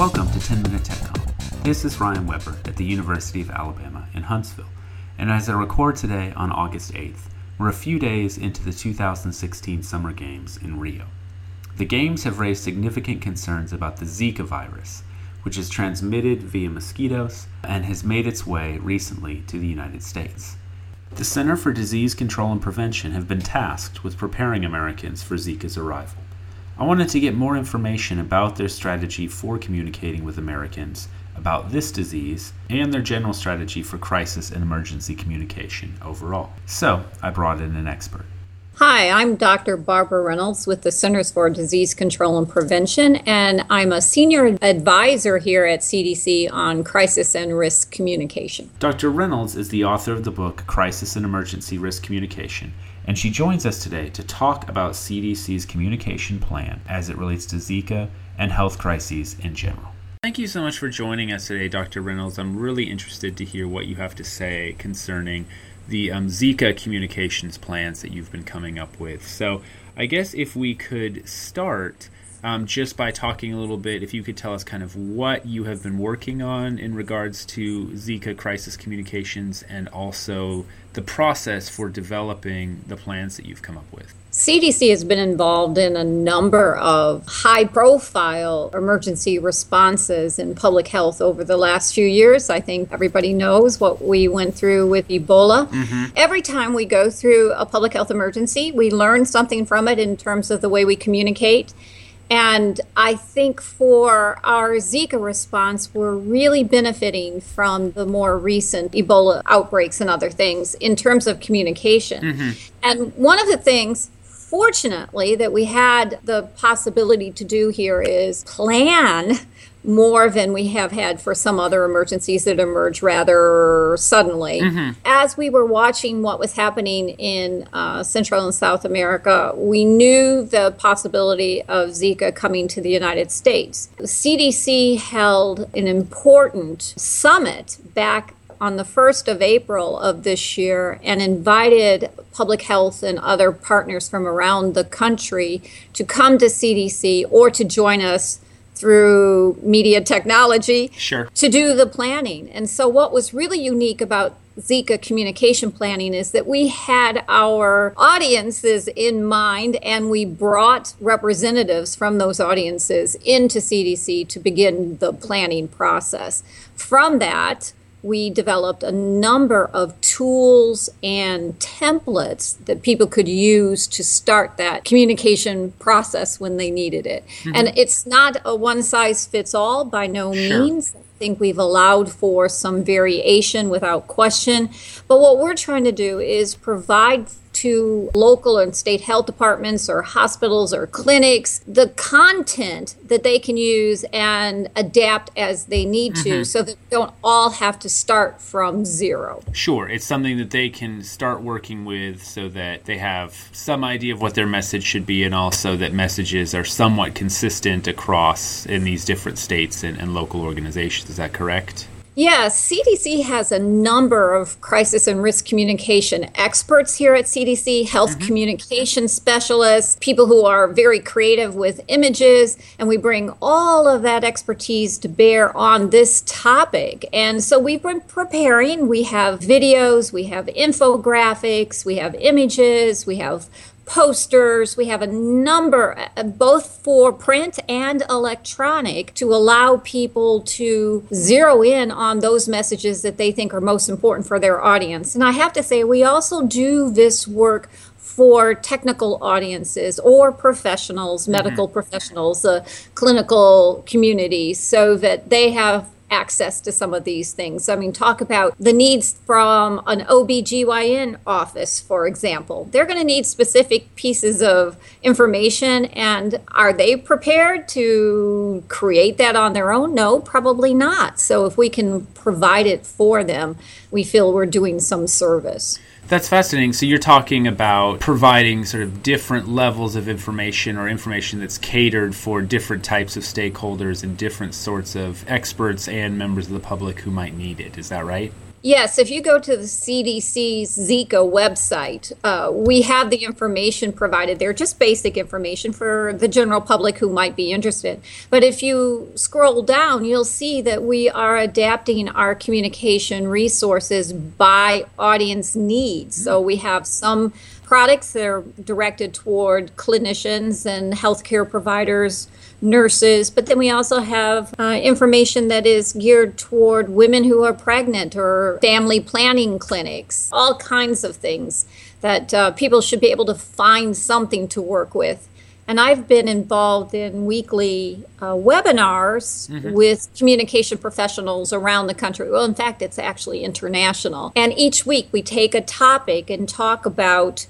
Welcome to 10 Minute Tech Talk. This is Ryan Weber at the University of Alabama in Huntsville, and as I record today on August 8th, we're a few days into the 2016 Summer Games in Rio. The Games have raised significant concerns about the Zika virus, which is transmitted via mosquitoes and has made its way recently to the United States. The Center for Disease Control and Prevention have been tasked with preparing Americans for Zika's arrival. I wanted to get more information about their strategy for communicating with Americans about this disease and their general strategy for crisis and emergency communication overall. So, I brought in an expert. Hi, I'm Dr. Barbara Reynolds with the Centers for Disease Control and Prevention, and I'm a senior advisor here at CDC on crisis and risk communication. Dr. Reynolds is the author of the book Crisis and Emergency Risk Communication and she joins us today to talk about CDC's communication plan as it relates to Zika and health crises in general. Thank you so much for joining us today, Dr. Reynolds. I'm really interested to hear what you have to say concerning the um, Zika communications plans that you've been coming up with. So, I guess if we could start um, just by talking a little bit, if you could tell us kind of what you have been working on in regards to Zika crisis communications and also the process for developing the plans that you've come up with. CDC has been involved in a number of high profile emergency responses in public health over the last few years. I think everybody knows what we went through with Ebola. Mm-hmm. Every time we go through a public health emergency, we learn something from it in terms of the way we communicate and I think for our Zika response, we're really benefiting from the more recent Ebola outbreaks and other things in terms of communication. Mm-hmm. And one of the things, fortunately, that we had the possibility to do here is plan more than we have had for some other emergencies that emerge rather suddenly. Mm-hmm. As we were watching what was happening in uh, Central and South America, we knew the possibility of Zika coming to the United States. The CDC held an important summit back on the 1st of April of this year and invited public health and other partners from around the country to come to CDC or to join us through media technology sure. to do the planning. And so, what was really unique about Zika communication planning is that we had our audiences in mind and we brought representatives from those audiences into CDC to begin the planning process. From that, we developed a number of tools and templates that people could use to start that communication process when they needed it. Mm-hmm. And it's not a one size fits all by no sure. means. I think we've allowed for some variation without question. But what we're trying to do is provide to local and state health departments or hospitals or clinics the content that they can use and adapt as they need to mm-hmm. so that they don't all have to start from zero. Sure. It's something that they can start working with so that they have some idea of what their message should be and also that messages are somewhat consistent across in these different states and, and local organizations. Is that correct? Yes, CDC has a number of crisis and risk communication experts here at CDC, health mm-hmm. communication specialists, people who are very creative with images, and we bring all of that expertise to bear on this topic. And so we've been preparing. We have videos, we have infographics, we have images, we have posters. We have a number, uh, both for print and electronic, to allow people to zero in on those messages that they think are most important for their audience. And I have to say, we also do this work for technical audiences or professionals, medical mm-hmm. professionals, the uh, clinical community, so that they have access to some of these things. I mean, talk about the needs from an OBGYN office, for example. They're going to need specific pieces of information, and are they prepared to create that on their own? No, probably not. So if we can provide it for them, we feel we're doing some service. That's fascinating. So you're talking about providing sort of different levels of information or information that's catered for different types of stakeholders and different sorts of experts and members of the public who might need it. Is that right? Yes, if you go to the CDC's Zika website, uh, we have the information provided there, just basic information for the general public who might be interested. But if you scroll down, you'll see that we are adapting our communication resources by audience needs. So we have some products that are directed toward clinicians and healthcare providers nurses, but then we also have uh, information that is geared toward women who are pregnant or family planning clinics, all kinds of things that uh, people should be able to find something to work with. And I've been involved in weekly uh, webinars mm-hmm. with communication professionals around the country. Well, in fact, it's actually international. And each week we take a topic and talk about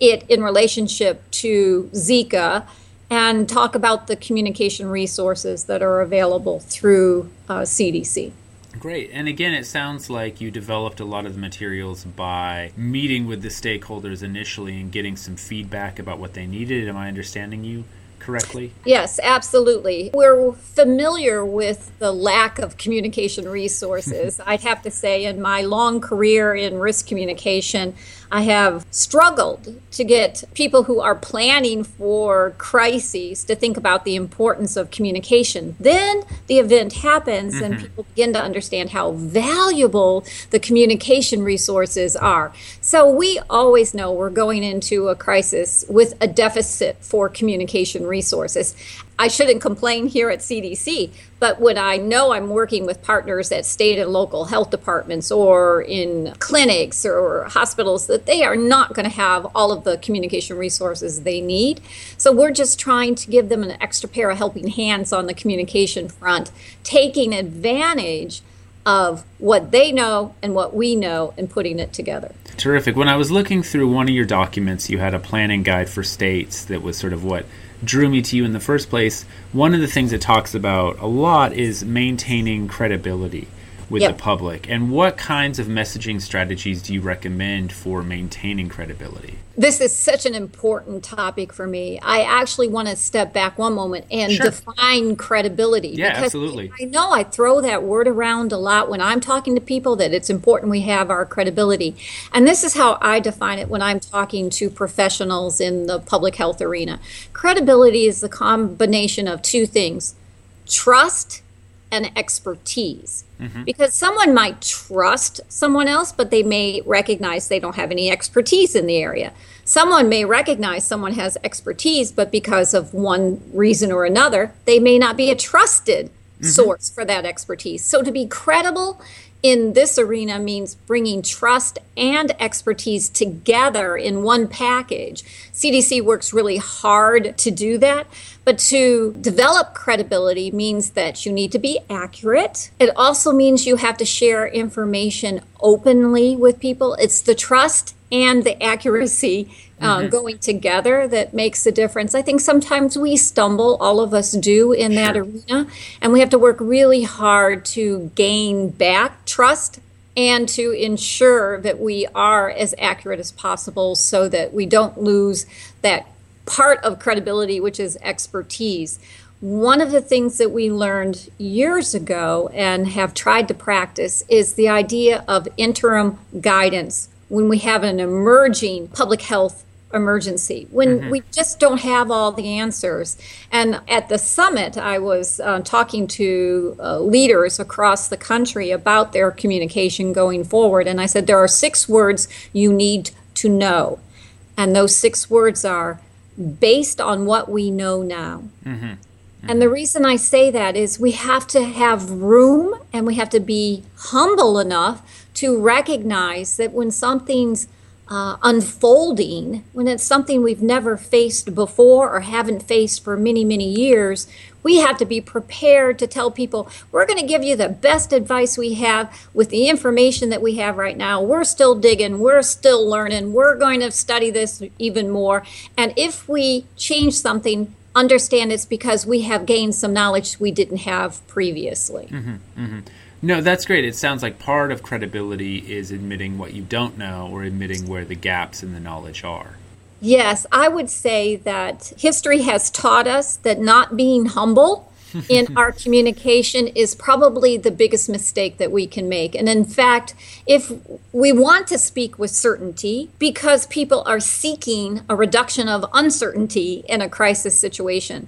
it in relationship to Zika and talk about the communication resources that are available through uh, CDC. Great. And again, it sounds like you developed a lot of the materials by meeting with the stakeholders initially and getting some feedback about what they needed. Am I understanding you correctly? Yes, absolutely. We're familiar with the lack of communication resources. I'd have to say, in my long career in risk communication, I have struggled to get people who are planning for crises to think about the importance of communication. Then the event happens mm-hmm. and people begin to understand how valuable the communication resources are. So we always know we're going into a crisis with a deficit for communication resources. I shouldn't complain here at CDC, but when I know I'm working with partners at state and local health departments or in clinics or hospitals, that they are not going to have all of the communication resources they need. So we're just trying to give them an extra pair of helping hands on the communication front, taking advantage of what they know and what we know and putting it together. Terrific. When I was looking through one of your documents, you had a planning guide for states that was sort of what drew me to you in the first place, one of the things it talks about a lot is maintaining credibility with yep. the public. And what kinds of messaging strategies do you recommend for maintaining credibility? This is such an important topic for me. I actually want to step back one moment and sure. define credibility. Yeah, absolutely. I know I throw that word around a lot when I'm talking to people that it's important we have our credibility. And this is how I define it when I'm talking to professionals in the public health arena. Credibility is the combination of two things trust and expertise. Mm-hmm. Because someone might trust someone else, but they may recognize they don't have any expertise in the area. Someone may recognize someone has expertise, but because of one reason or another, they may not be a trusted mm-hmm. source for that expertise. So to be credible in this arena means bringing trust and expertise together in one package. CDC works really hard to do that, but to develop credibility means that you need to be accurate. It also means you have to share information openly with people. It's the trust and the accuracy uh, mm-hmm. going together that makes a difference. I think sometimes we stumble, all of us do in sure. that arena, and we have to work really hard to gain back trust and to ensure that we are as accurate as possible so that we don't lose that part of credibility, which is expertise. One of the things that we learned years ago and have tried to practice is the idea of interim guidance when we have an emerging public health emergency when mm-hmm. we just don't have all the answers. And at the summit, I was uh, talking to uh, leaders across the country about their communication going forward. And I said, there are six words you need to know. And those six words are based on what we know now. Mm-hmm. Mm-hmm. And the reason I say that is we have to have room and we have to be humble enough to recognize that when something's uh, unfolding, when it's something we've never faced before or haven't faced for many, many years, we have to be prepared to tell people we're going to give you the best advice we have with the information that we have right now. We're still digging, we're still learning, we're going to study this even more. And if we change something, understand it's because we have gained some knowledge we didn't have previously. Mm-hmm, mm-hmm. No, that's great. It sounds like part of credibility is admitting what you don't know or admitting where the gaps in the knowledge are. Yes, I would say that history has taught us that not being humble in our communication is probably the biggest mistake that we can make. And in fact, if we want to speak with certainty because people are seeking a reduction of uncertainty in a crisis situation.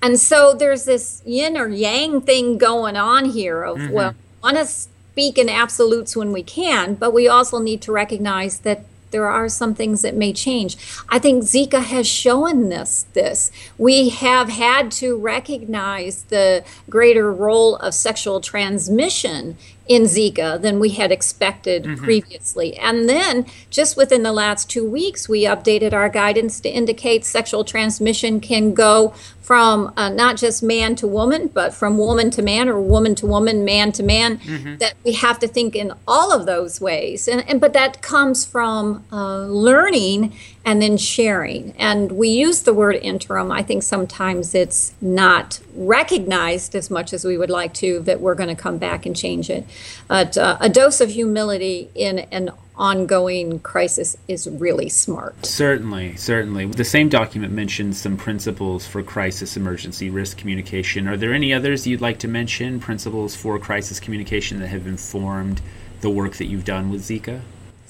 And so there's this yin or yang thing going on here of, mm-hmm. well, want to speak in absolutes when we can, but we also need to recognize that there are some things that may change. I think Zika has shown this this. We have had to recognize the greater role of sexual transmission in Zika than we had expected mm-hmm. previously. And then, just within the last two weeks, we updated our guidance to indicate sexual transmission can go from uh, not just man to woman, but from woman to man or woman to woman, man to man. Mm-hmm. That we have to think in all of those ways, and, and but that comes from uh, learning and then sharing. And we use the word interim. I think sometimes it's not recognized as much as we would like to that we're going to come back and change it. But uh, a dose of humility in an ongoing crisis is really smart. Certainly, certainly. The same document mentions some principles for crisis emergency risk communication. Are there any others you'd like to mention, principles for crisis communication that have informed the work that you've done with Zika?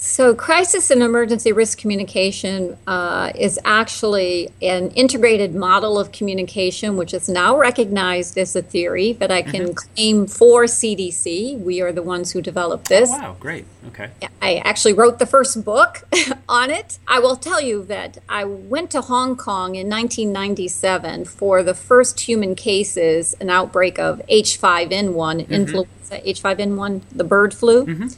So, crisis and emergency risk communication uh, is actually an integrated model of communication, which is now recognized as a theory that I can mm-hmm. claim for CDC. We are the ones who developed this. Oh, wow, great. Okay. I actually wrote the first book on it. I will tell you that I went to Hong Kong in 1997 for the first human cases, an outbreak of H5N1, mm-hmm. influenza H5N1, the bird flu. Mm-hmm.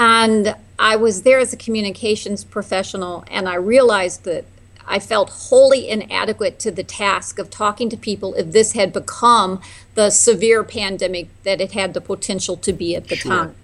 And I was there as a communications professional, and I realized that I felt wholly inadequate to the task of talking to people if this had become the severe pandemic that it had the potential to be at the sure. time.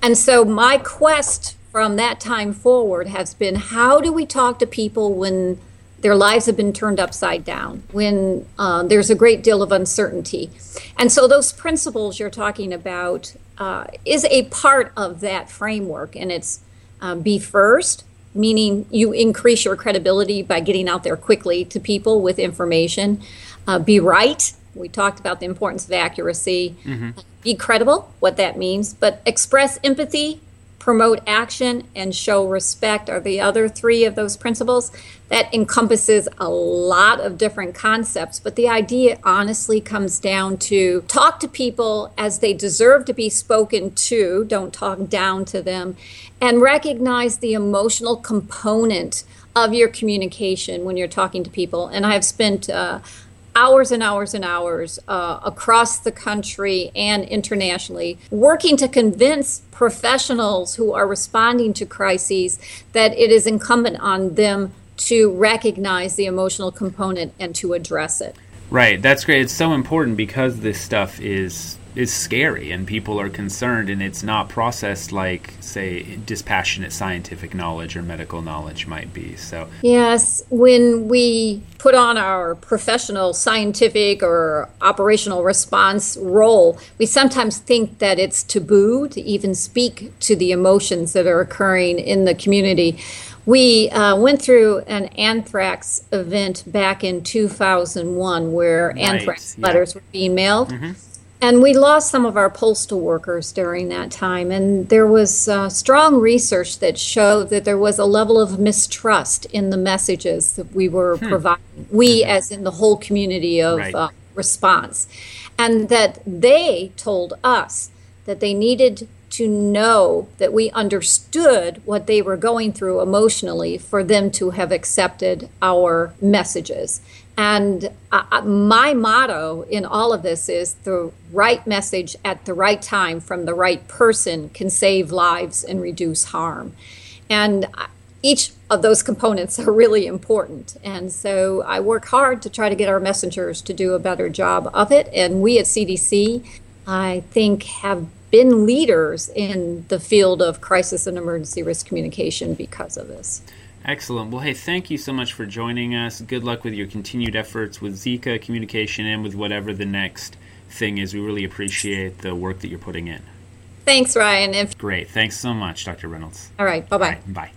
And so my quest from that time forward has been how do we talk to people when their lives have been turned upside down, when uh, there's a great deal of uncertainty? And so those principles you're talking about uh, is a part of that framework, and it's um, be first, meaning you increase your credibility by getting out there quickly to people with information. Uh, be right. We talked about the importance of accuracy. Mm-hmm. Be credible, what that means, but express empathy promote action, and show respect are the other three of those principles. That encompasses a lot of different concepts, but the idea honestly comes down to talk to people as they deserve to be spoken to, don't talk down to them, and recognize the emotional component of your communication when you're talking to people. And I have spent uh, hours and hours and hours uh, across the country and internationally, working to convince professionals who are responding to crises that it is incumbent on them to recognize the emotional component and to address it. Right, that's great. It's so important because this stuff is is scary and people are concerned and it's not processed like say dispassionate scientific knowledge or medical knowledge might be so yes when we put on our professional scientific or operational response role we sometimes think that it's taboo to even speak to the emotions that are occurring in the community we uh, went through an anthrax event back in 2001 where right. anthrax yeah. letters were being mailed mm-hmm and we lost some of our postal workers during that time. And there was uh, strong research that showed that there was a level of mistrust in the messages that we were hmm. providing, we mm-hmm. as in the whole community of right. uh, response. And that they told us that they needed to know that we understood what they were going through emotionally for them to have accepted our messages. And uh, my motto in all of this is the right message at the right time from the right person can save lives and reduce harm. And uh, each of those components are really important. And so I work hard to try to get our messengers to do a better job of it. And we at CDC, I think, have been leaders in the field of crisis and emergency risk communication because of this. Excellent. Well, hey, thank you so much for joining us. Good luck with your continued efforts with Zika communication and with whatever the next thing is. We really appreciate the work that you're putting in. Thanks, Ryan. If- Great. Thanks so much, Dr. Reynolds. All right. Bye-bye. bye.